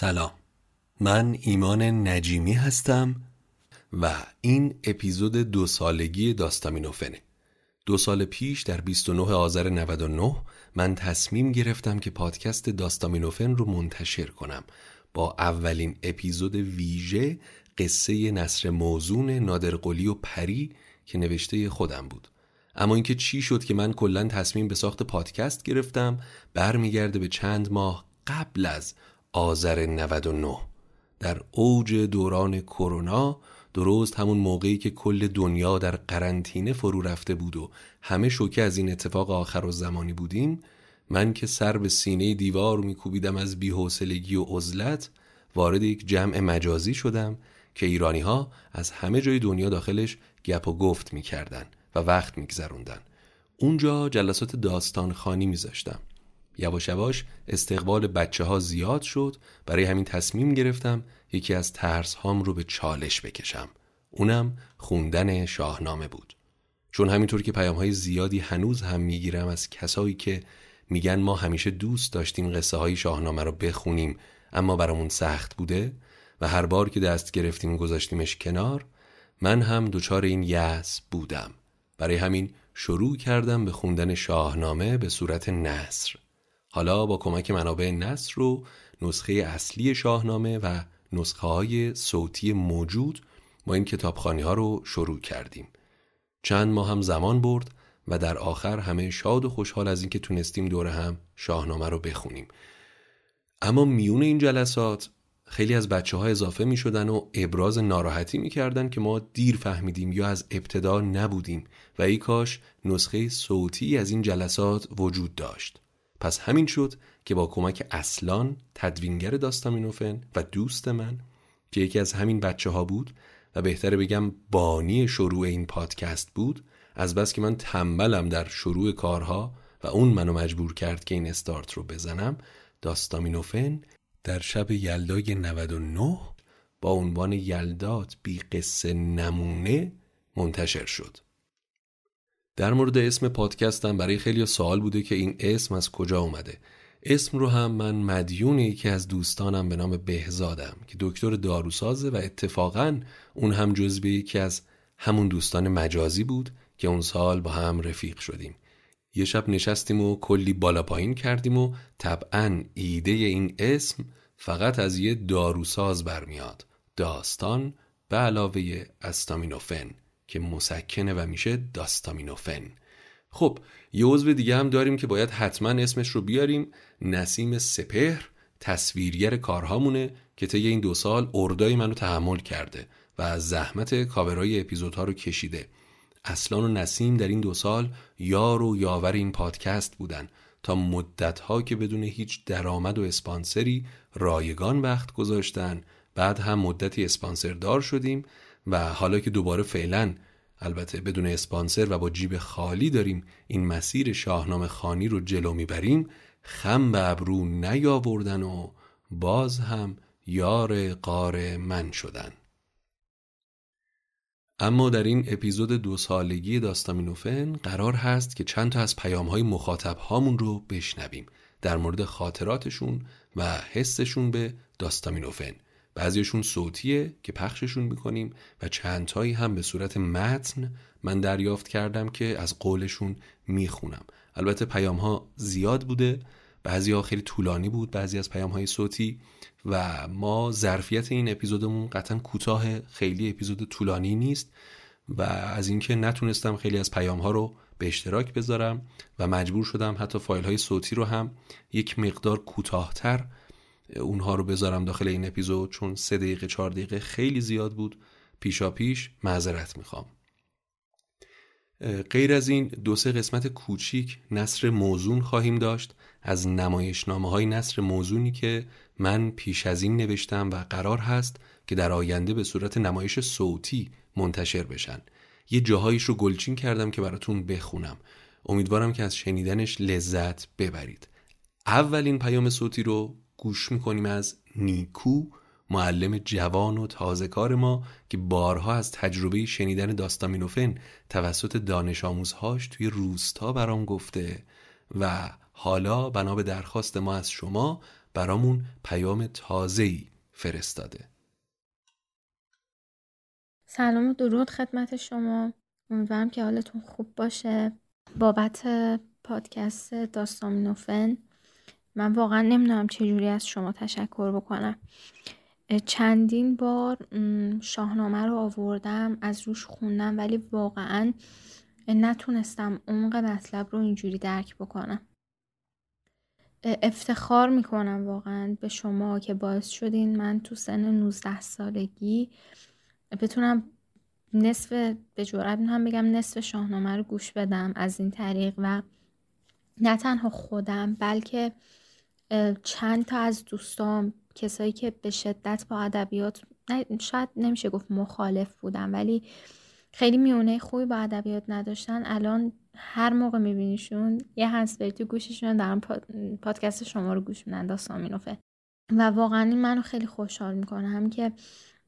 سلام. من ایمان نجیمی هستم و این اپیزود دو سالگی داستامینوفنه. دو سال پیش در 29 آذر 99 من تصمیم گرفتم که پادکست داستامینوفن رو منتشر کنم. با اولین اپیزود ویژه قصه نصر موزون نادرقلی و پری که نوشته خودم بود. اما اینکه چی شد که من کلا تصمیم به ساخت پادکست گرفتم برمیگرده به چند ماه قبل از آذر 99 در اوج دوران کرونا درست همون موقعی که کل دنیا در قرنطینه فرو رفته بود و همه شوکه از این اتفاق آخر و زمانی بودیم من که سر به سینه دیوار میکوبیدم از بیحوصلگی و عزلت وارد یک جمع مجازی شدم که ایرانی ها از همه جای دنیا داخلش گپ و گفت می‌کردن و وقت میگذروندن. اونجا جلسات داستان خانی میذاشتم. یواش یواش استقبال بچه ها زیاد شد. برای همین تصمیم گرفتم یکی از ترس هام رو به چالش بکشم. اونم خوندن شاهنامه بود. چون همینطور که پیام های زیادی هنوز هم می‌گیرم از کسایی که میگن ما همیشه دوست داشتیم قصه های شاهنامه رو بخونیم اما برامون سخت بوده و هر بار که دست گرفتیم گذاشتیمش کنار من هم دچار این یأس بودم. برای همین شروع کردم به خوندن شاهنامه به صورت نصر حالا با کمک منابع نصر رو نسخه اصلی شاهنامه و نسخه های صوتی موجود ما این کتابخانی ها رو شروع کردیم. چند ماه هم زمان برد و در آخر همه شاد و خوشحال از اینکه تونستیم دور هم شاهنامه رو بخونیم. اما میون این جلسات خیلی از بچه ها اضافه می شدن و ابراز ناراحتی می کردن که ما دیر فهمیدیم یا از ابتدا نبودیم و ای کاش نسخه صوتی از این جلسات وجود داشت. پس همین شد که با کمک اصلان تدوینگر داستامینوفن و دوست من که یکی از همین بچه ها بود و بهتره بگم بانی شروع این پادکست بود از بس که من تنبلم در شروع کارها و اون منو مجبور کرد که این استارت رو بزنم داستامینوفن در شب یلدای 99 با عنوان یلدات بی قصه نمونه منتشر شد. در مورد اسم پادکستم برای خیلی سوال بوده که این اسم از کجا اومده. اسم رو هم من مدیون یکی از دوستانم به نام بهزادم که دکتر داروسازه و اتفاقا اون هم جزبه یکی از همون دوستان مجازی بود که اون سال با هم رفیق شدیم. یه شب نشستیم و کلی بالا پایین کردیم و طبعا ایده این اسم فقط از یه داروساز برمیاد. داستان به علاوه استامینوفن. که مسکنه و میشه داستامینوفن. خب یه عضو دیگه هم داریم که باید حتما اسمش رو بیاریم. نسیم سپهر تصویرگر کارهامونه که طی این دو سال اردای منو تحمل کرده و از زحمت کاورای اپیزودها رو کشیده. اصلان و نسیم در این دو سال یار و یاور این پادکست بودن تا مدتها که بدون هیچ درآمد و اسپانسری رایگان وقت گذاشتن. بعد هم مدتی اسپانسر دار شدیم و حالا که دوباره فعلا البته بدون اسپانسر و با جیب خالی داریم این مسیر شاهنامه خانی رو جلو می‌بریم خم به ابرو نیاوردن و باز هم یار قار من شدن. اما در این اپیزود دو سالگی داستامینوفن قرار هست که چند تا از پیام های مخاطب هامون رو بشنویم در مورد خاطراتشون و حسشون به داستامینوفن. بعضیشون صوتیه که پخششون می‌کنیم و چندتایی هم به صورت متن من دریافت کردم که از قولشون می‌خونم. البته پیام ها زیاد بوده بعضی ها خیلی طولانی بود بعضی از پیام های صوتی و ما ظرفیت این اپیزودمون قطعا کوتاه خیلی اپیزود طولانی نیست و از اینکه نتونستم خیلی از پیام ها رو به اشتراک بذارم و مجبور شدم حتی فایل های صوتی رو هم یک مقدار کوتاهتر اونها رو بذارم داخل این اپیزود چون سه دقیقه چهار دقیقه خیلی زیاد بود. پیشا پیش معذرت می‌خوام. غیر از این دو سه قسمت کوچیک نصر موزون خواهیم داشت. از نمایشنامه های نصر موزونی که من پیش از این نوشتم و قرار هست که در آینده به صورت نمایش صوتی منتشر بشن. یه جاهایش رو گلچین کردم که براتون بخونم. امیدوارم که از شنیدنش لذت ببرید. اولین پیام صوتی رو گوش می‌کنیم از نیکو معلم جوان و تازه کار ما که بارها از تجربه شنیدن داستامینوفن توسط دانش آموزهاش توی روستا برام گفته و حالا بنا به درخواست ما از شما برامون پیام تازه‌ای فرستاده. سلام و درود خدمت شما. امیدوارم که حالتون خوب باشه. بابت پادکست داستان نوفن من واقعا نمی‌دونم چجوری از شما تشکر بکنم. چندین بار شاهنامه رو آوردم از روش خوندم ولی واقعا نتونستم عمق مطلب رو اینجوری درک بکنم. افتخار می‌کنم واقعا به شما که باعث شدین من تو سن 19 سالگی بتونم نصف به جرات هم بگم نصف شاهنامه رو گوش بدم از این طریق و نه تنها خودم بلکه چند تا از دوستام کسایی که به شدت با ادبیات شاید نمیشه گفت مخالف بودن ولی خیلی میونه خوبی با ادبیات نداشتن. الان هر موقع میبینیشون یه هنسفری تو گوششون دارن پادکست شما رو گوش میدن داستان مینوفه و واقعا این منو خیلی خوشحال می‌کنه. هم که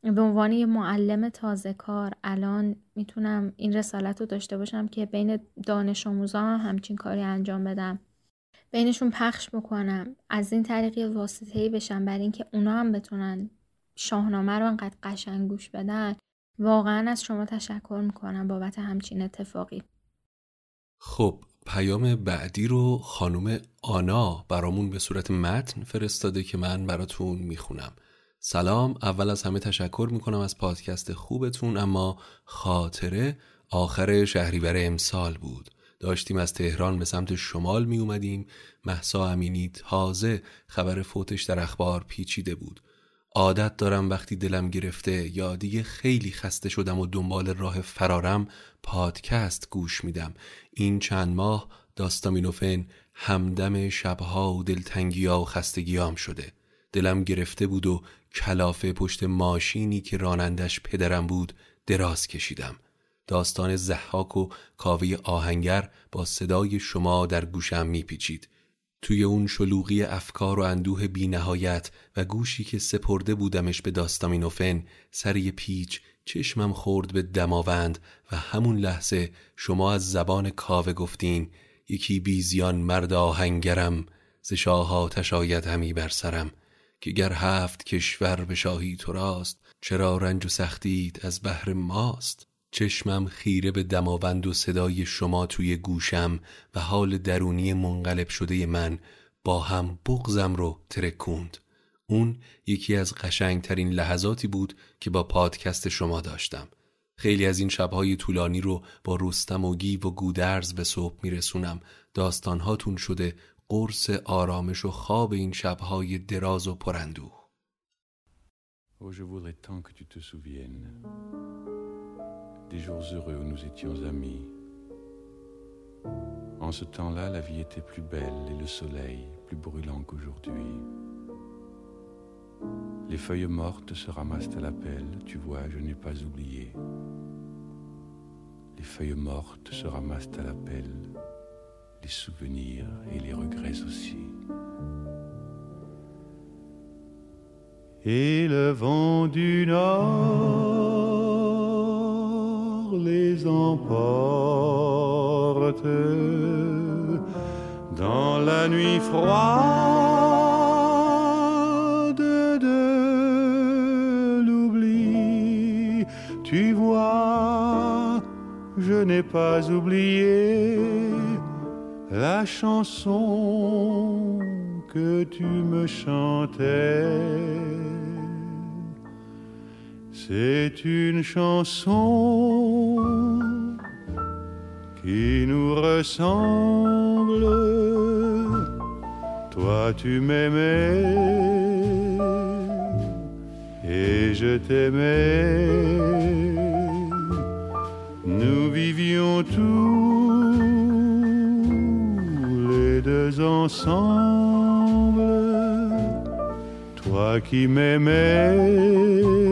به عنوان یه معلم تازه کار الان می‌تونم این رسالت رو داشته باشم که بین دانش آموزا هم همچین کاری انجام بدم. بینشون پخش بکنم. از این طریق واسطه ای بشم برای اینکه اونا هم بتونن شاهنامه رو انقدر قشنگ گوش بدن. واقعا از شما تشکر می‌کنم بابت همچین اتفاقی. خب پیام بعدی رو خانم آنا برامون به صورت متن فرستاده که من براتون می‌خونم. سلام اول از همه تشکر می‌کنم از پادکست خوبتون اما خاطره آخر شهریور امسال بود. داشتیم از تهران به سمت شمال می اومدیم. محسا امینی تازه خبر فوتش در اخبار پیچیده بود. عادت دارم وقتی دلم گرفته یا دیگه خیلی خسته شدم و دنبال راه فرارم پادکست گوش میدم. این چند ماه داستامینوفن همدم شبها و دلتنگیا و خستگیام شده. دلم گرفته بود و کلافه پشت ماشینی که رانندش پدرم بود دراز کشیدم. داستان زحاک و کاوه آهنگر با صدای شما در گوشم میپیچید. توی اون شلوغی افکار و اندوه بی نهایت و گوشی که سپرده بودمش به داستامینوفن سری پیچ چشمم خورد به دماوند و همون لحظه شما از زبان کاوه گفتین یکی بیزیان مرد آهنگرم ز شاه همی بر سرم که گر هفت کشور به شاهی تو راست چرا رنج و سختید از بحر ماست؟ چشمم خیره به دماوند و صدای شما توی گوشم و حال درونی منقلب شده من با هم بغزم رو ترکوند اون یکی از قشنگترین لحظاتی بود که با پادکست شما داشتم. خیلی از این شبهای طولانی رو با رستم و گیو و گودرز به صبح میرسونم. داستانهاتون شده قرص آرامش و خواب این شبهای دراز و پرندوه. Des jours heureux où nous étions amis. En ce temps-là, la vie était plus belle et le soleil plus brûlant qu'aujourd'hui. Les feuilles mortes se ramassent à la pelle, tu vois, je n'ai pas oublié. Les feuilles mortes se ramassent à la pelle, les souvenirs et les regrets aussi. Et le vent du nord les emporte dans la nuit froide de l'oubli. Tu vois, je n'ai pas oublié la chanson que tu me chantais. C'est une chanson qui nous ressemble. Toi tu m'aimais et je t'aimais. Nous vivions tous les deux ensemble. Toi qui m'aimais,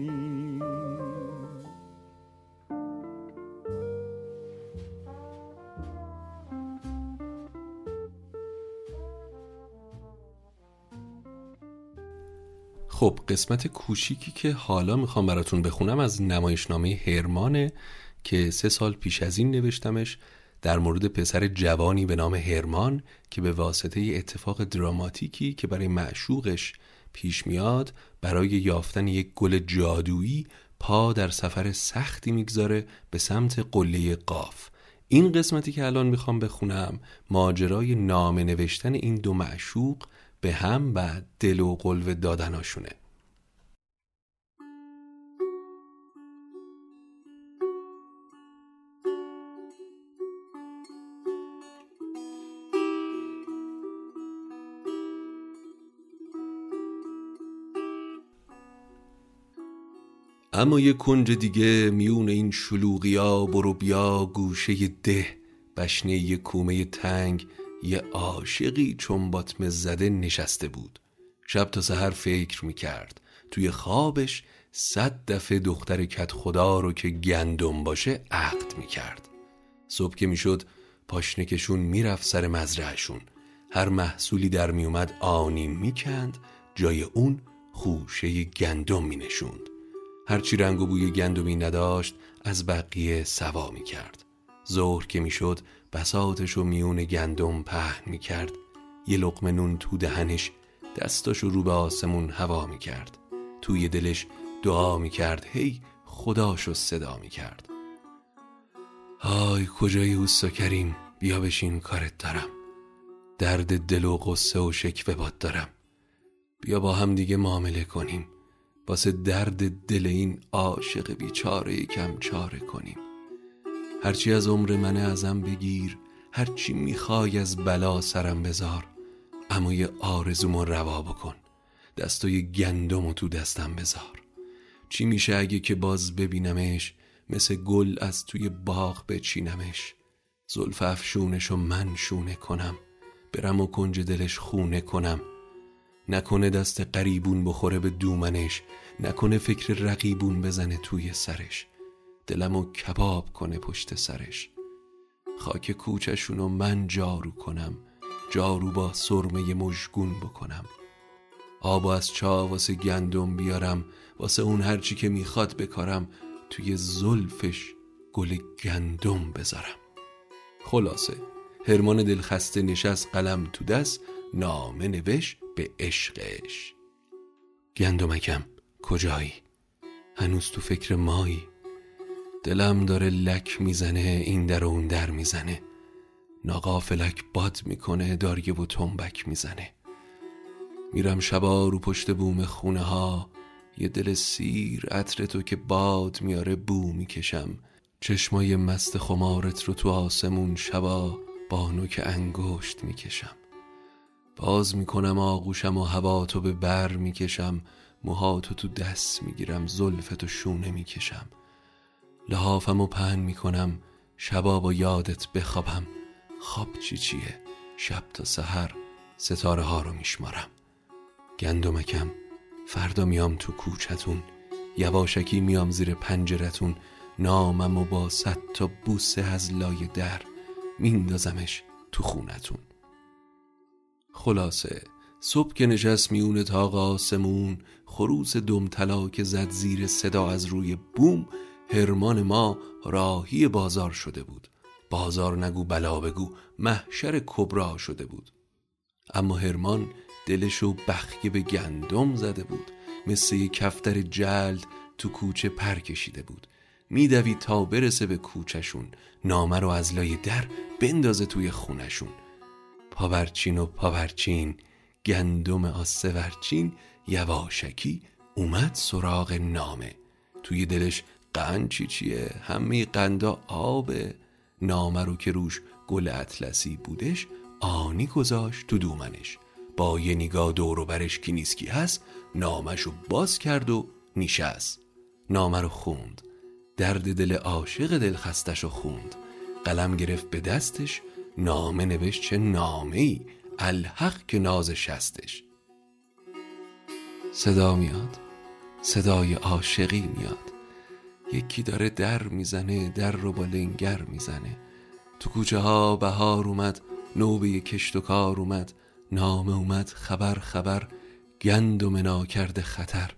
خب قسمت کوچیکی که حالا می‌خوام براتون بخونم از نمایشنامه هرمانه که سه سال پیش از این نوشتمش در مورد پسر جوانی به نام هرمان که به واسطه اتفاق دراماتیکی که برای معشوقش پیش میاد برای یافتن یک گل جادویی پا در سفر سختی می‌گذاره به سمت قله قاف. این قسمتی که الان می‌خوام بخونم ماجرای نامه نوشتن این دو معشوق به هم و دل و قلب دادناشونه. اما یه کنج دیگه میون این شلوغیا برو بیا گوشه ده بشنه یه کومه تنگ یه عاشقی چون باطمه زده نشسته بود. شب تا سهر فکر می‌کرد. توی خوابش صد دفعه دختر کت خدا رو که گندم باشه عقد می‌کرد. صبح که می‌شد پاشنکشون می‌رفت سر مزرعشون هر محصولی در میومد آنی می‌کند جای اون خوشه گندم مینشوند. هرچی رنگ و بوی گندمی نداشت از بقیه سوا می کرد ظهر که می‌شد بساتش و میون گندم پهن می کرد یه لقمه نون تو دهنش دستاشو رو به آسمون هوا می کرد توی دلش دعا می کرد هی خداشو صدا می کرد های کجای اوستا کریم؟ بیا بشین کارت دارم. درد دل و قصه و شکوه باد دارم. بیا با هم دیگه معامله کنیم. واسه درد دل این عاشق بیچاره کم چاره کنیم. هرچی از عمر من ازم بگیر هرچی می‌خوای از بلا سرم بذار. اما یه آرزومو روا بکن دستای گندم تو دستم بذار. چی میشه اگه که باز ببینمش مثل گل از توی باغ بچینمش؟ زلف افشونش و من شونه کنم برم و کنج دلش خونه کنم. نکنه دست قریبون بخوره به دومنش نکنه فکر رقیبون بزنه توی سرش. دلمو کباب کنه پشت سرش. خاک کوچشونو من جارو کنم جارو با سرمه مژگون بکنم. آب از چا واسه گندم بیارم واسه اون هرچی که می‌خواد بکارم توی زلفش گل گندم بذارم. خلاصه هرمان دلخسته نشست قلم تو دست نامه نوشت به عشقش. گندمکم کجایی؟ هنوز تو فکر مایی؟ دلم داره لک می‌زنه این در اون در می‌زنه. ناقافلک باد می‌کنه داریه و تنبک می‌زنه. میرم شبا رو پشت بوم خونه ها یه دل سیر عطر تو که باد میاره بو می‌کشم. چشمای مست خمارت رو تو آسمون شبا با نوک انگشت می‌کشم. باز می‌کنم آغوشم و هوا تو به بر می‌کشم. موهاتو تو دست می‌گیرم زلفتو شونه می‌کشم. لحافم و پهن می‌کنم شبا با یادت بخوابم. خواب چی چیه؟ شب تا سحر ستاره ها رو میشمارم. گندمکم فردا میام تو کوچتون. یواشکی میام زیر پنجرتون. نامم و با صد تا بوسه از لای در میندازمش تو خونتون. خلاصه صبح که نشست میون تاق آسمون خروس دم طلا که زد زیر صدا از روی بوم هرمان ما راهی بازار شده بود. بازار نگو بلا بگو محشر کبرا شده بود. اما هرمان دلشو بخیه به گندم زده بود. مثل یه کفتر جلد تو کوچه پر کشیده بود. میدوید تا برسه به کوچشون نامه رو از لای در بندازه توی خونشون پاورچین و پاورچین گندم آسه ورچین یواشکی اومد سراغ نامه. توی دلش قند چی چیه؟ همه قندا آبه نامه رو که روش گل اطلسی بودش آنی گذاشت تو دومنش. با یه نگاه دور و برش کی نیست کی هست نامشو باز کرد و نیشست نامه رو خوند. درد دل عاشق دل خستش رو خوند. قلم گرفت به دستش نامه نوشت چه نامه ای الحق که نازش هستش صدا میاد. صدای عاشقی میاد. یکی داره در می‌زنه در رو با لنگر می‌زنه. تو کوچه ها بهار اومد نوبه کشت و کار اومد نامه اومد خبر خبر گند و منا کرده خطر.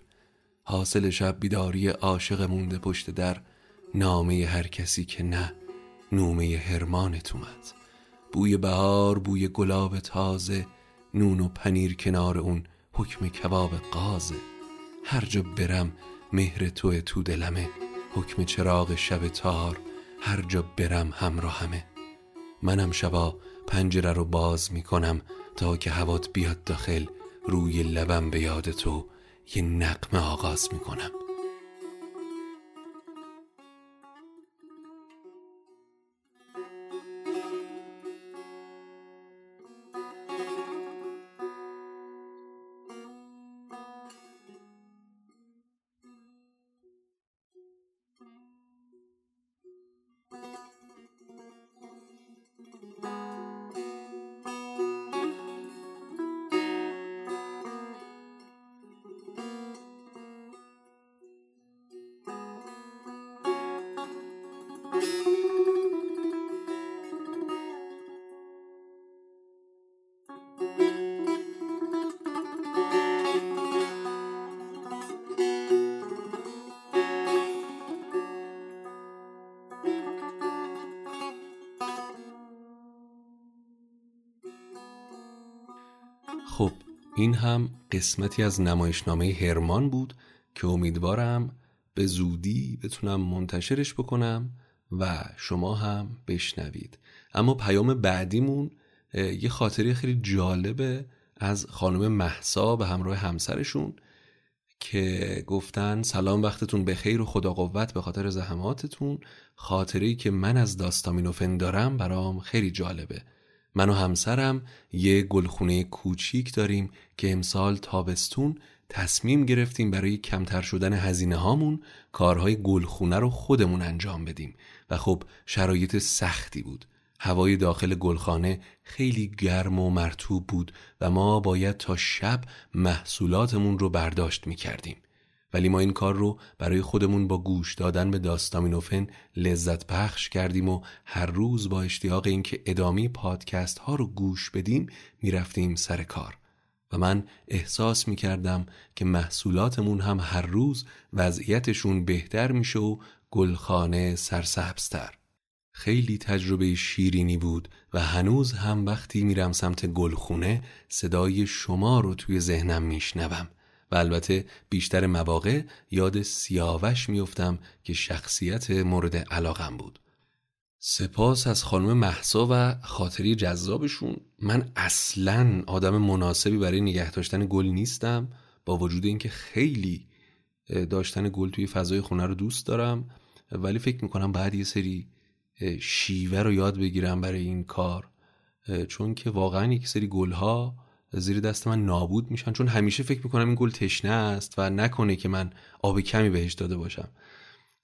حاصل شب بیداری عاشق مونده پشت در نامه هر کسی که نه نومه هرمانت اومد. بوی بهار بوی گلاب تازه نون و پنیر کنار اون حکم کباب قازه. هر جا برم مهر تو تو دلمه. حکم چراغ شب تار هر جا برم همراهمه. منم شبا پنجره رو باز می‌کنم تا که هوات بیاد داخل روی لبم به یاد تو یه نقمه آغاز می‌کنم. این هم قسمتی از نمایشنامه هرمان بود که امیدوارم به زودی بتونم منتشرش بکنم و شما هم بشنوید. اما پیام بعدیمون یه خاطری خیلی جالبه از خانم محسا به همراه همسرشون که گفتن سلام وقتتون بخیر و خدا قوت به خاطر زحماتتون. خاطری که من از داستامینوفن دارم برام خیلی جالبه. من و همسرم یه گلخونه کوچیک داریم که امسال تابستون تصمیم گرفتیم برای کمتر شدن هزینه هامون کارهای گلخونه رو خودمون انجام بدیم و خب شرایط سختی بود هوای داخل گلخانه خیلی گرم و مرتوب بود و ما باید تا شب محصولاتمون رو برداشت می کردیم. ولی ما این کار رو برای خودمون با گوش دادن به داستامینوفن لذت پخش کردیم و هر روز با اشتیاق اینکه ادامه پادکست ها رو گوش بدیم می‌رفتیم سر کار. و من احساس می کردم که محصولاتمون هم هر روز وضعیتشون بهتر میشه و گلخانه سرسبزتر. خیلی تجربه شیرینی بود و هنوز هم وقتی میرم سمت گلخونه صدای شما رو توی ذهنم میشنوم. البته بیشتر مواقع یاد سیاوش میفتم که شخصیت مورد علاقم بود. سپاس از خانم محسا و خاطری جذابشون. من اصلا آدم مناسبی برای نگه داشتن گل نیستم با وجود اینکه خیلی داشتن گل توی فضای خونه رو دوست دارم ولی فکر می‌کنم بعد یه سری شیوه رو یاد بگیرم برای این کار چون که واقعا یک سری گلها زیر دست من نابود میشن. چون همیشه فکر می‌کنم این گل تشنه است و نکنه که من آب کمی بهش داده باشم.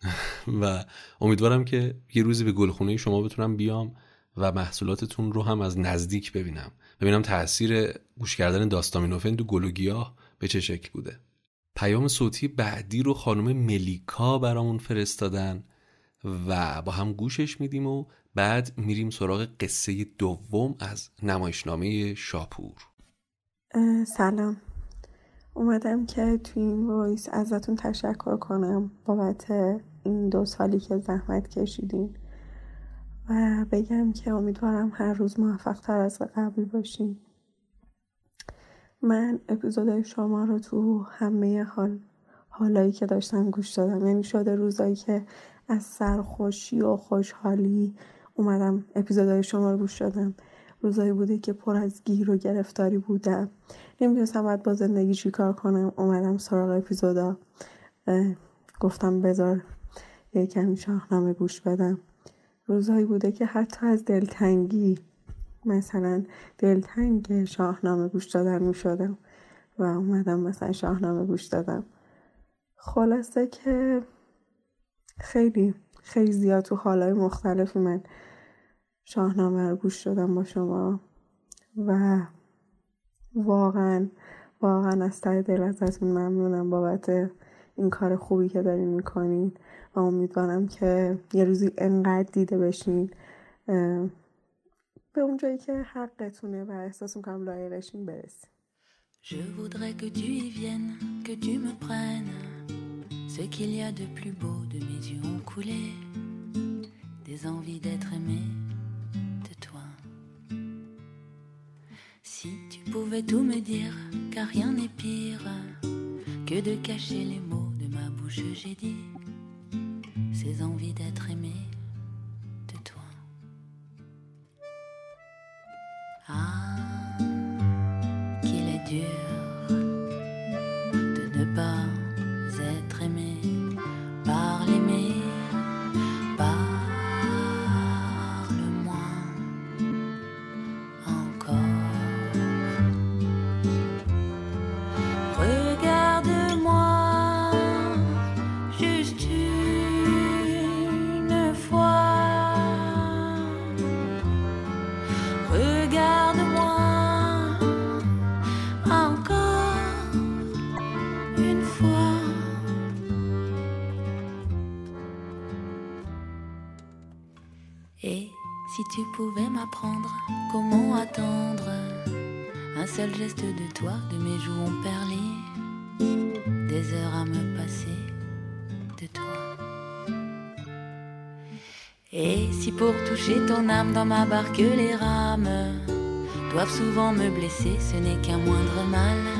و امیدوارم که یه روزی به گلخونه شما بتونم بیام و محصولاتتون رو هم از نزدیک ببینم. ببینم تاثیر گوش کردن داستامینوفن تو گل و گیاه به چه شکل بوده. پیام صوتی بعدی رو خانم ملیکا برامون فرستادن و با هم گوشش میدیم و بعد میریم سراغ قصه دوم از نمایشنامه شاپور. سلام. اومدم که تو این وایس ازتون تشکر کنم بابت این دو سالی که زحمت کشیدین و بگم که امیدوارم هر روز موفق تر از قبل باشین. من اپیزودهای شما رو تو همه حال حالایی که داشتم گوش دادم. یعنی شده روزایی که از سرخوشی و خوشحالی اومدم اپیزودهای شما رو گوش دادم. روزایی بوده که پر از گیر و گرفتاری بودم. نمی‌دونستم باید با زندگی چی کار کنم. اومدم سراغ اپیزودا. گفتم بذار یه کمی شاهنامه گوش بدم. روزایی بوده که حتی از دلتنگی مثلا دلتنگ شاهنامه گوش دادن می شدم و اومدم مثلا شاهنامه گوش دادم. خلاصه که خیلی خیلی زیاد تو حالای مختلفی من. شاهنامه رو گوش دادم با شما و واقعا واقعا از ته دل ازتون ممنونم بابت این کار خوبی که دارین می‌کنین و امیدوارم که یه روزی انقدر دیده بشین به اونجایی که حقتونه و احساس می‌کنم لایقشین برسین Je voudrais que tu y viennes, que tu me prennes. Ce qu'il y a de plus beau de mes yeux ont coulé, des envies d'être aimé. Pouvais tout me dire, car rien n'est pire que de cacher les mots de ma bouche, j'ai dit ces envies d'être aimé comment attendre. Un seul geste de toi, de mes joues ont perlé, des heures à me passer de toi. Et si pour toucher ton âme dans ma barque les rames doivent souvent me blesser, ce n'est qu'un moindre mal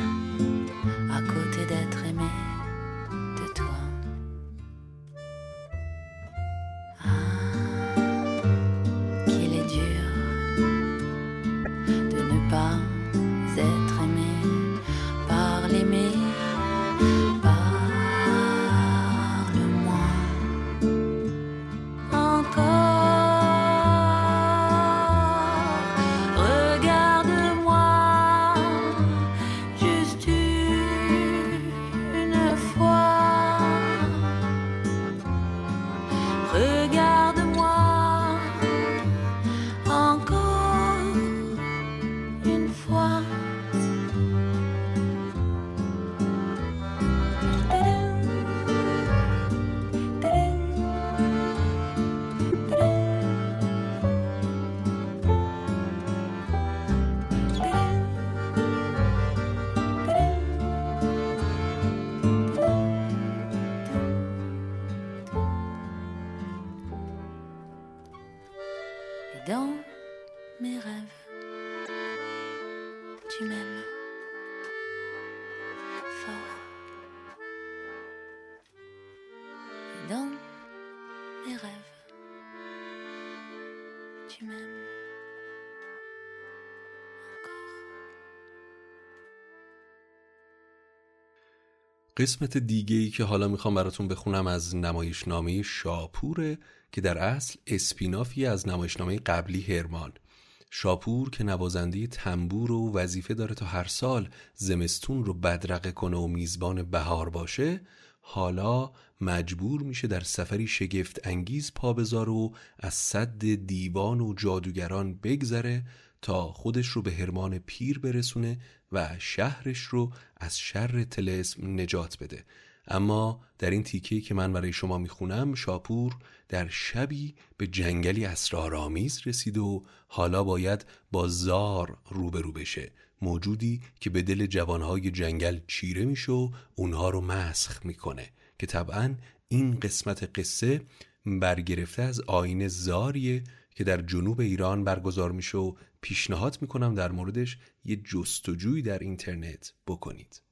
قسمت دیگه ای که حالا می‌خوام براتون بخونم از نمایشنامه شاپوره که در اصل اسپینافی از نمایشنامه قبلی هرمان. شاپور که نوازنده تنبور و وظیفه داره تا هر سال زمستون رو بدرقه کنه و میزبان بهار باشه حالا مجبور میشه در سفری شگفت انگیز پا بذاره و از صد دیوان و جادوگران بگذره تا خودش رو به هرمان پیر برسونه و شهرش رو از شر تلسم نجات بده. اما در این تیکه که من برای شما می‌خونم شاپور در شبی به جنگلی اسرارآمیز رسید و حالا باید با زار روبرو بشه. موجودی که به دل جوانهای جنگل چیره میشه و اونها رو مسخ می‌کنه که طبعا این قسمت قصه برگرفته از آین زاریه که در جنوب ایران برگزار میشه و پیشنهاد می‌کنم در موردش یه جستجوی در اینترنت بکنید.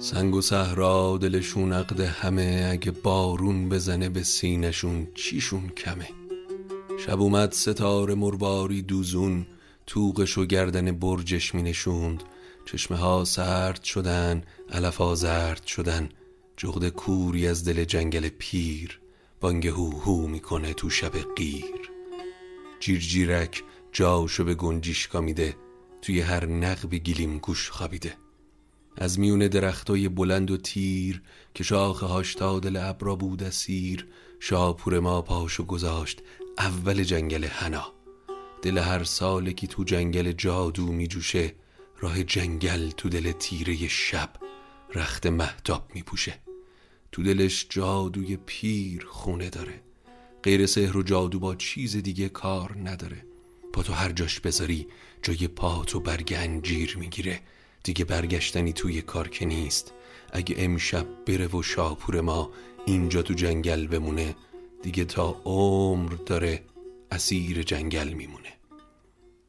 سنگ و صحرا دلشون عقد همه اگه بارون بزنه به سینشون چیشون کمه؟ شب اومد ستاره مرواری دوزون توقش و گردن برجش می نشوند. چشمه ها سرد شدن علفا زرد شدن. جغد کوری از دل جنگل پیر بانگ هو هو می‌کنه تو شب قیر. جیرجیرک جاشو به گنجیشکا میده توی هر نقب گیلیم گوش خوابیده. از میون درختای بلند و تیر که شاخه هاش تا دل ابرا بود اسیر شاپور ما پاشو گذاشت اول جنگل هنا دل هر ساله که تو جنگل جادو می جوشه راه جنگل تو دل تیره شب رخت محتاب می پوشه تو دلش جادوی پیر خونه داره. غیر سحر و جادو با چیز دیگه کار نداره. پا تو هر جاش بذاری جای پا تو برگ انجیر می‌گیره. دیگه برگشتنی توی کار که نیست. اگه امشب بره و شاپور ما اینجا تو جنگل بمونه دیگه تا عمر داره اسیر جنگل میمونه.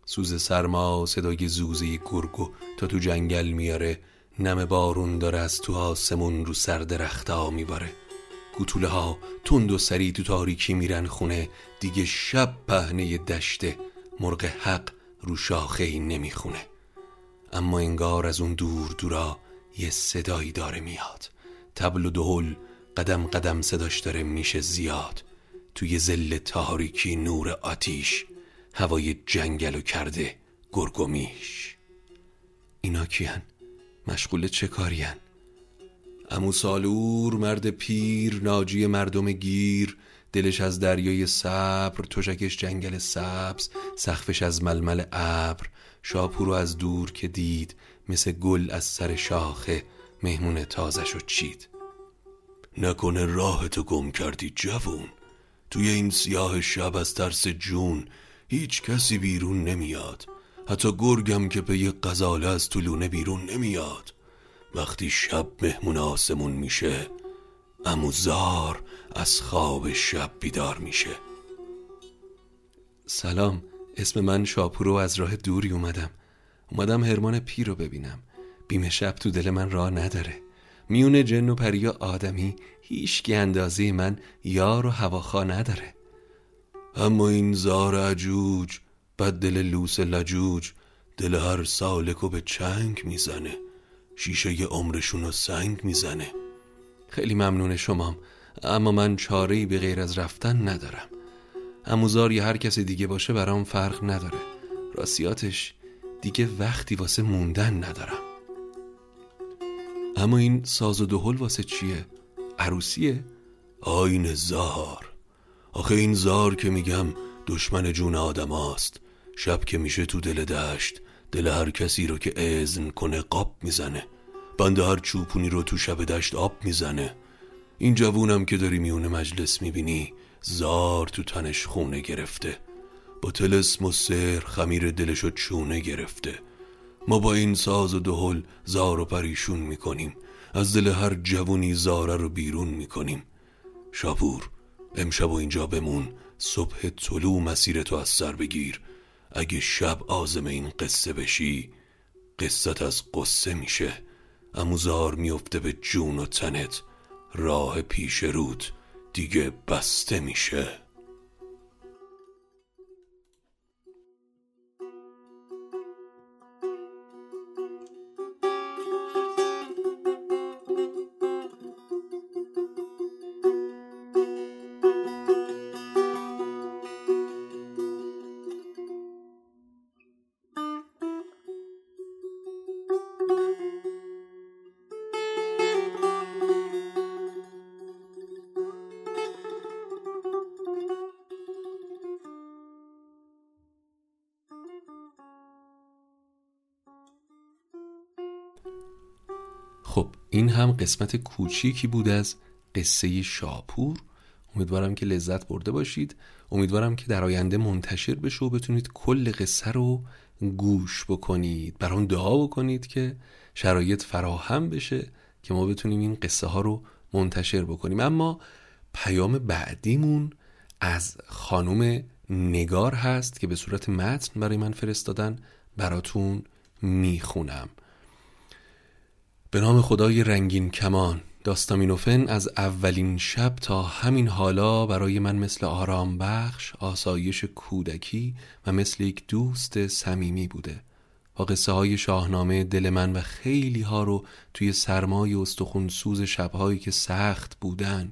سوز سرما صدای زوزه گرگو تا تو جنگل میاره. نم بارون داره از تو آسمون رو سر درختا میباره. گوتوله ها تند و سری تو تاریکی میرن خونه. دیگه شب پهنه دشته مرغ حق رو شاخه ای نمی‌خونه. اما انگار از اون دور دورا یه صدایی داره میاد. تبل و دهل قدم قدم صداش داره میشه زیاد توی زل تاریکی نور آتیش هوای جنگلو کرده گرگومیش اینا کیان؟ مشغول چه کارین؟ امو سالور مرد پیر ناجی مردم گیر دلش از دریای صبر تشکش جنگل سبز سخفش از ململ ابر شاپورو از دور که دید مثل گل از سر شاخه مهمون تازش چید نکنه راه تو گم کردی جوون. توی این سیاه شب از ترس جون هیچ کسی بیرون نمیاد. حتی گرگم که به یه قزاله از طولونه بیرون نمیاد. وقتی شب مهمون آسمون میشه اموزار از خواب شب بیدار میشه. سلام اسم من شاپورو از راه دوری اومدم. اومدم هرمان پیر رو ببینم. بیم شب تو دل من راه نداره. میون جن و پریا آدمی هیچ اندازه من یار و هواخوا نداره. اما این زار عجوج بد دل لوس لجوج دل هر سالکو به چنگ می‌زنه. شیشه عمرشون رو سنگ می‌زنه. خیلی ممنون شمام اما من چاره به غیر از رفتن ندارم. اموزار یا هر کس دیگه باشه برام فرق نداره. راستیاتش دیگه وقتی واسه موندن ندارم. اما این ساز و دهل واسه چیه؟ عروسیه؟ آین زار. آخه این زار که میگم دشمن جون آدم هاست. شب که میشه تو دل دشت دل هر کسی رو که ازن کنه قاب می‌زنه. بنده هر چوپونی رو تو شب دشت آب می‌زنه. این جوونم که داری میونه مجلس می‌بینی زار تو تنش خونه گرفته. با تلسم و سر خمیر دلشو چونه گرفته. ما با این ساز و دهل زار و پریشون می‌کنیم. از دل هر جوونی زاره رو بیرون می‌کنیم. شاپور امشب و اینجا بمون. صبح طلوع مسیر تو از سر بگیر. اگه شب آزم این قصه بشی قصت از قصه میشه. اموزار میفته به جون و تنت. راه پیش رود دیگه بسته میشه. قسمت کوچیکی بود از قصه شاپور. امیدوارم که لذت برده باشید. امیدوارم که در آینده منتشر بشه و بتونید کل قصه رو گوش بکنید. برام دعا بکنید که شرایط فراهم بشه که ما بتونیم این قصه ها رو منتشر بکنیم. اما پیام بعدیمون از خانم نگار هست که به صورت متن برای من فرستادن براتون می‌خونم. به نام خدای رنگین کمان. داستامینوفن از اولین شب تا همین حالا برای من مثل آرام بخش آسایش کودکی و مثل یک دوست صمیمی بوده. با قصه های شاهنامه دل من و خیلی ها رو توی سرمای استخون سوز شبهایی که سخت بودن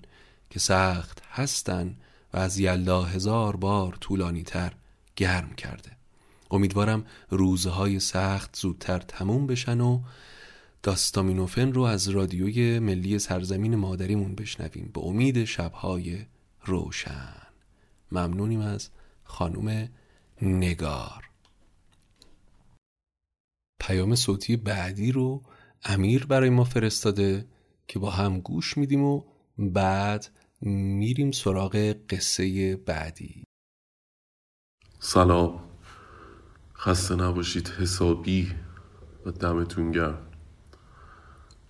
که سخت هستن و از یلدا هزار بار طولانی تر گرم کرده. امیدوارم روزهای سخت زودتر تموم بشن و داستامینوفن رو از رادیوی ملی سرزمین مادریمون بشنویم. به امید شبهای روشن. ممنونیم از خانم نگار. پیام صوتی بعدی رو امیر برای ما فرستاده که با هم گوش میدیم و بعد میریم سراغ قصه بعدی. سلام. خسته نباشید. حسابی و دمتون گرم.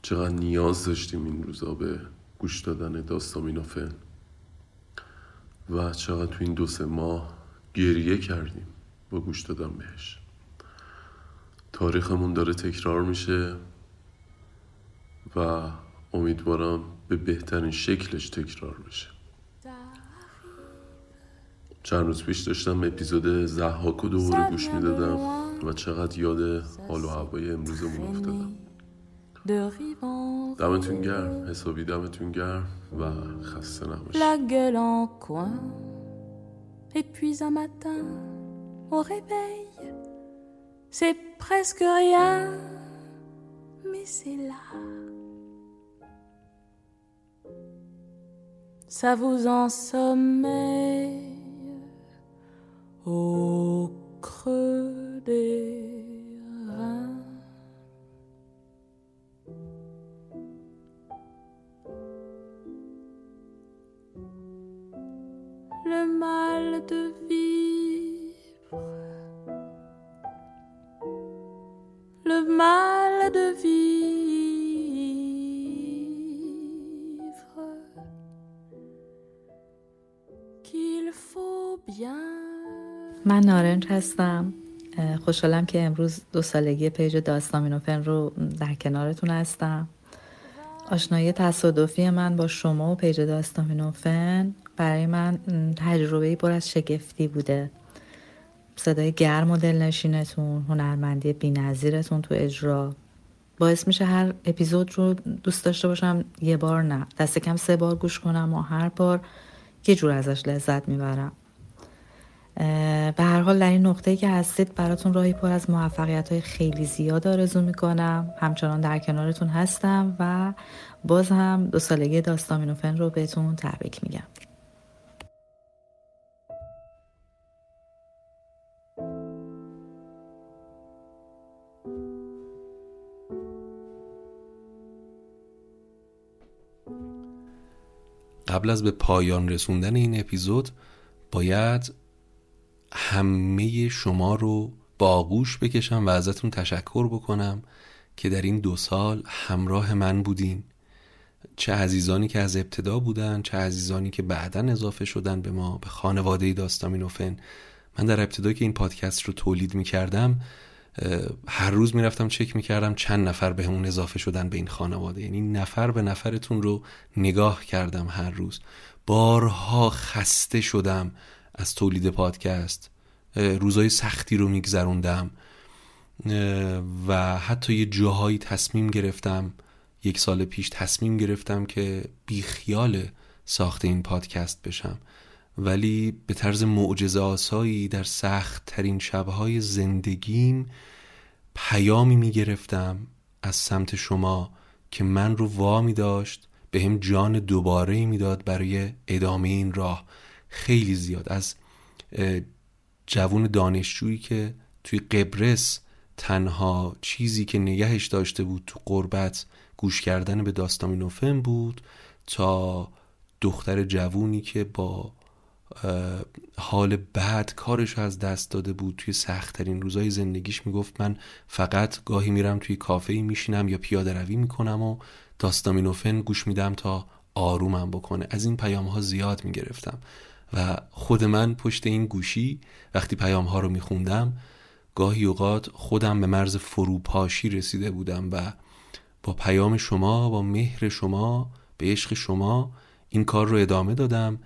چقدر نیاز داشتیم این روزا به گوش دادن داستامینوفن و چقدر تو این دو سه ماه گریه کردیم با گوش دادن بهش. تاریخمون داره تکرار میشه و امیدوارم به بهترین شکلش تکرار بشه. چند روز پیش داشتم اپیزود زحاک و دوباره گوش می‌دادم و چقدر یاد حال و هوای امروزمون افتادم. دمتون گرم حسابی دمتون گرم و خسته نباشید La gueule en coin. Et puis un matin, au réveil, c'est presque rien, mais c'est là. Ça vous ensommeille au creux des le mal de vivre, le mal de vivre, qu'il faut bien. من نارنج هستم. خوشحالم که امروز دو سالگی پیج داستامینوفن رو در کنارتون هستم. آشنایی تصادفی من با شما و پیج داستامینوفن برای من تجربه پر از شگفتی بوده. صدای گرم و دلنشینتون هنرمندی بینظیرتون تو اجرا. باعث میشه هر اپیزود رو دوست داشته باشم یه بار نه دست کم سه بار گوش کنم و هر بار یه جور ازش لذت می‌برم. به هر حال در این نقطه‌ای که هستید براتون راهی پر از موفقیت های خیلی زیاد آرزو می‌کنم. همچنان در کنارتون هستم و باز هم دو سالگی داستامینوفن رو بهتون تبریک میگم. قبل از به پایان رسوندن این اپیزود باید همه شما رو با آغوش بکشم و ازتون تشکر بکنم که در این دو سال همراه من بودین. چه عزیزانی که از ابتدا بودن چه عزیزانی که بعدا اضافه شدن به ما به خانواده داستامینوفن من در ابتدا که این پادکست رو تولید می کردم هر روز می‌رفتم چک می‌کردم چند نفر به همون اضافه شدن به این خانواده. یعنی نفر به نفرتون رو نگاه کردم هر روز. بارها خسته شدم از تولید پادکست. روزای سختی رو میگذروندم. و حتی یه جاهایی تصمیم گرفتم یک سال پیش تصمیم گرفتم که بیخیال ساخت این پادکست بشم. ولی به طرز معجزه آسایی در سخت ترین شبهای زندگیم پیامی می گرفتم از سمت شما که من رو وامی داشت به هم جان دوباره می‌داد برای ادامه این راه. خیلی زیاد. از جوون دانشجویی که توی قبرس تنها چیزی که نگهش داشته بود تو قربت گوش کردن به داستامینوفن بود تا دختر جوونی که با حال بعد کارش از دست داده بود. توی سختترین روزای زندگیش می‌گفت من فقط گاهی میرم توی کافه میشینم یا پیاده روی می‌کنم و داستامینوفن گوش میدم تا آرومم بکنه. از این پیام ها زیاد می‌گرفتم و خود من پشت این گوشی وقتی پیام ها رو میخوندم گاهی اوقات خودم به مرز فروپاشی رسیده بودم و با پیام شما با مهر شما به عشق شما این کار رو ادامه دادم.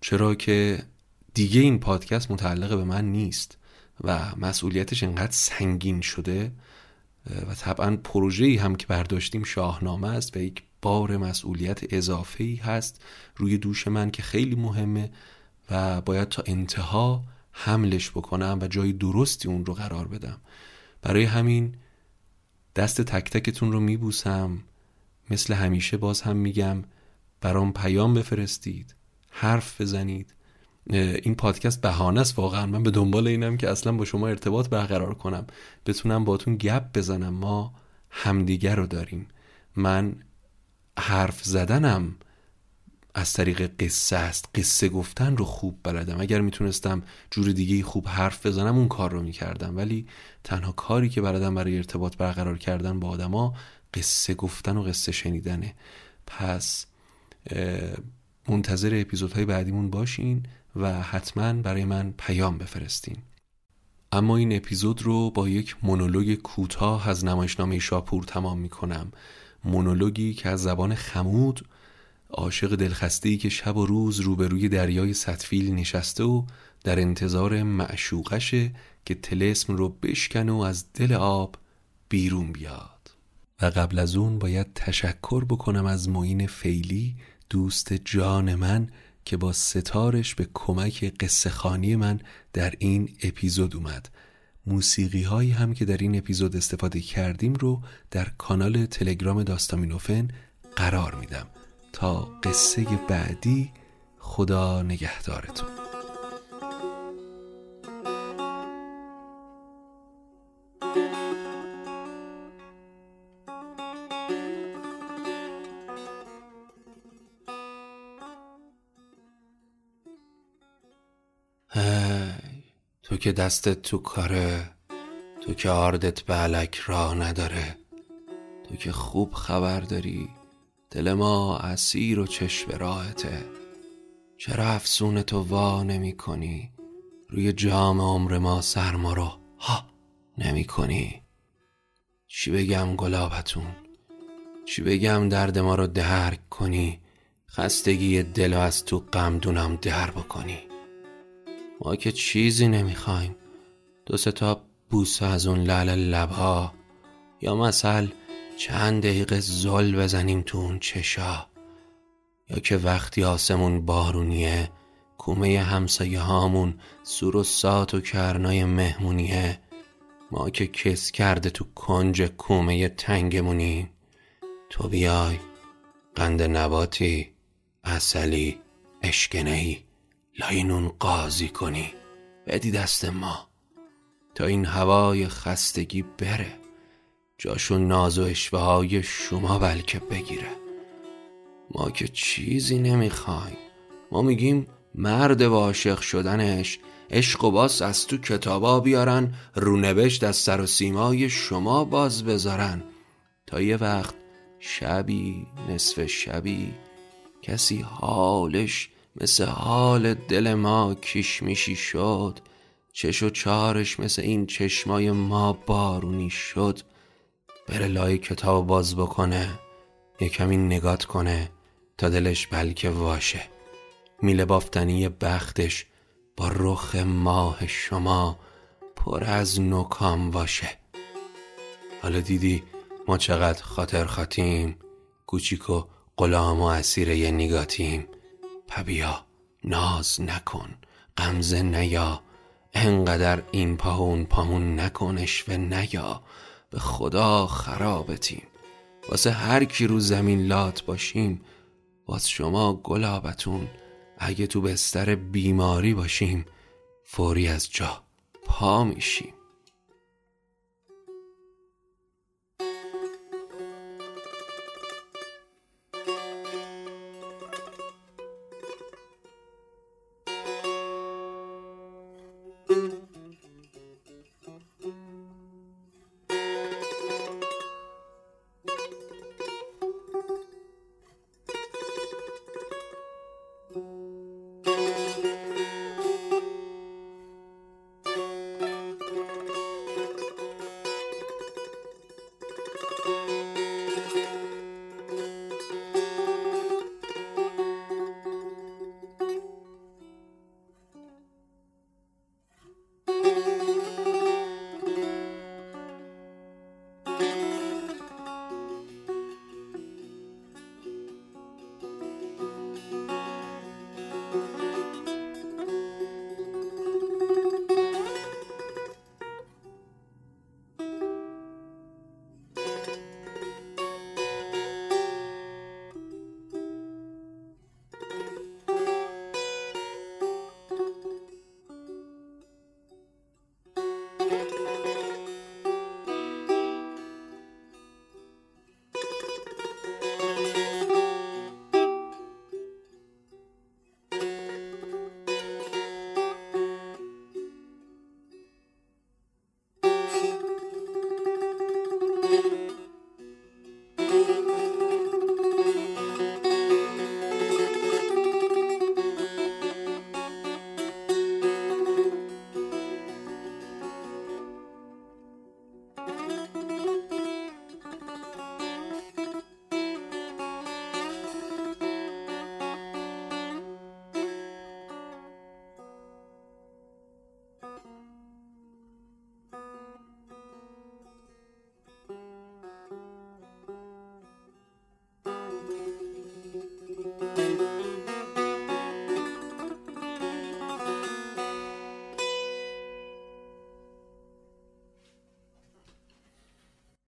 چرا که دیگه این پادکست متعلق به من نیست و مسئولیتش انقدر سنگین شده و طبعا پروژه‌ای هم که برداشتیم شاهنامه است و یک بار مسئولیت اضافه‌ای هست روی دوش من که خیلی مهمه و باید تا انتها حملش بکنم و جای درستی اون رو قرار بدم. برای همین دست تک تکتون رو میبوسم مثل همیشه باز هم میگم برام پیام بفرستید. حرف بزنید. این پادکست بهانه است واقعا. من به دنبال اینم که اصلا با شما ارتباط برقرار کنم. بتونم باتون گپ بزنم. ما همدیگر رو داریم. من حرف زدنم از طریق قصه است. قصه گفتن رو خوب بلدم. اگر می‌تونستم جور دیگه خوب حرف بزنم اون کار رو می‌کردم. ولی تنها کاری که بلدم برای ارتباط برقرار کردن با آدما قصه گفتن و قصه شنیدنه. پس منتظر اپیزودهای بعدیمون باشین و حتما برای من پیام بفرستین. اما این اپیزود رو با یک مونولوگ کوتاه از نمایشنامه شاپور تمام می کنم مونولوگی که از زبان خمود عاشق دلخسته‌ای که شب و روز روبروی دریای سطفیل نشسته و در انتظار معشوقشه که تلسم رو بشکن و از دل آب بیرون بیاد. و قبل از اون باید تشکر بکنم از معین فیلی دوست جان من که با ستارش به کمک قصه خانی من در این اپیزود اومد. موسیقی هایی هم که در این اپیزود استفاده کردیم رو در کانال تلگرام داستامینوفن قرار میدم. تا قصه بعدی خدا نگهدارتون. که دستت تو کاره تو که آردت به علک راه نداره تو که خوب خبر داری دل ما اسیر و چشم راهته. چرا افسون تو وا نمی کنی؟ روی جام عمر ما سرما رو ها نمی کنی؟ چی بگم گلابتون؟ چی بگم درد ما رو درک کنی؟ خستگی دل از تو غمدونم در بکنی؟ ما که چیزی نمی‌خوایم. دو تا بوسه از اون لعل لبها. یا مثل چند دقیقه زل بزنیم تو اون چشا. یا که وقتی آسمون بارونیه کومه همسایه هامون سور و سات و کرنای مهمونیه. ما که کس کرده تو کنج کومه تنگمونیم تو بیای قند نباتی اصلی اشکنهی لاینون قاضی کنی. بدی دست ما. تا این هوای خستگی بره. جاشو ناز و اشوه های شما بلکه بگیره. ما که چیزی نمی‌خوایم. ما میگیم مرد و عاشق شدنش عشق و باس از تو کتابا بیارن رونوشت از سر و سیمای شما باز بذارن. تا یه وقت شبی نصف شبی کسی حالش مثل حال دل ما کشمیشی شد. چش و چارش مثل این چشمای ما بارونی شد. بره لای کتاب باز بکنه یه کمی نگات کنه تا دلش بلکه واشه. میله بافتنی بختش با رخ ماه شما پر از نکام باشه. حالا دیدی ما چقدر خاطر خاتیم کوچیک و غلام و اسیر یه نگاتیم. پبیا ناز نکن غمزه نیا. انقدر این پاون پاون نکنش و نیا. به خدا خرابتیم. واسه هر کی رو زمین لات باشیم واس شما گلابتون. اگه تو بستر بیماری باشیم فوری از جا پا میشیم.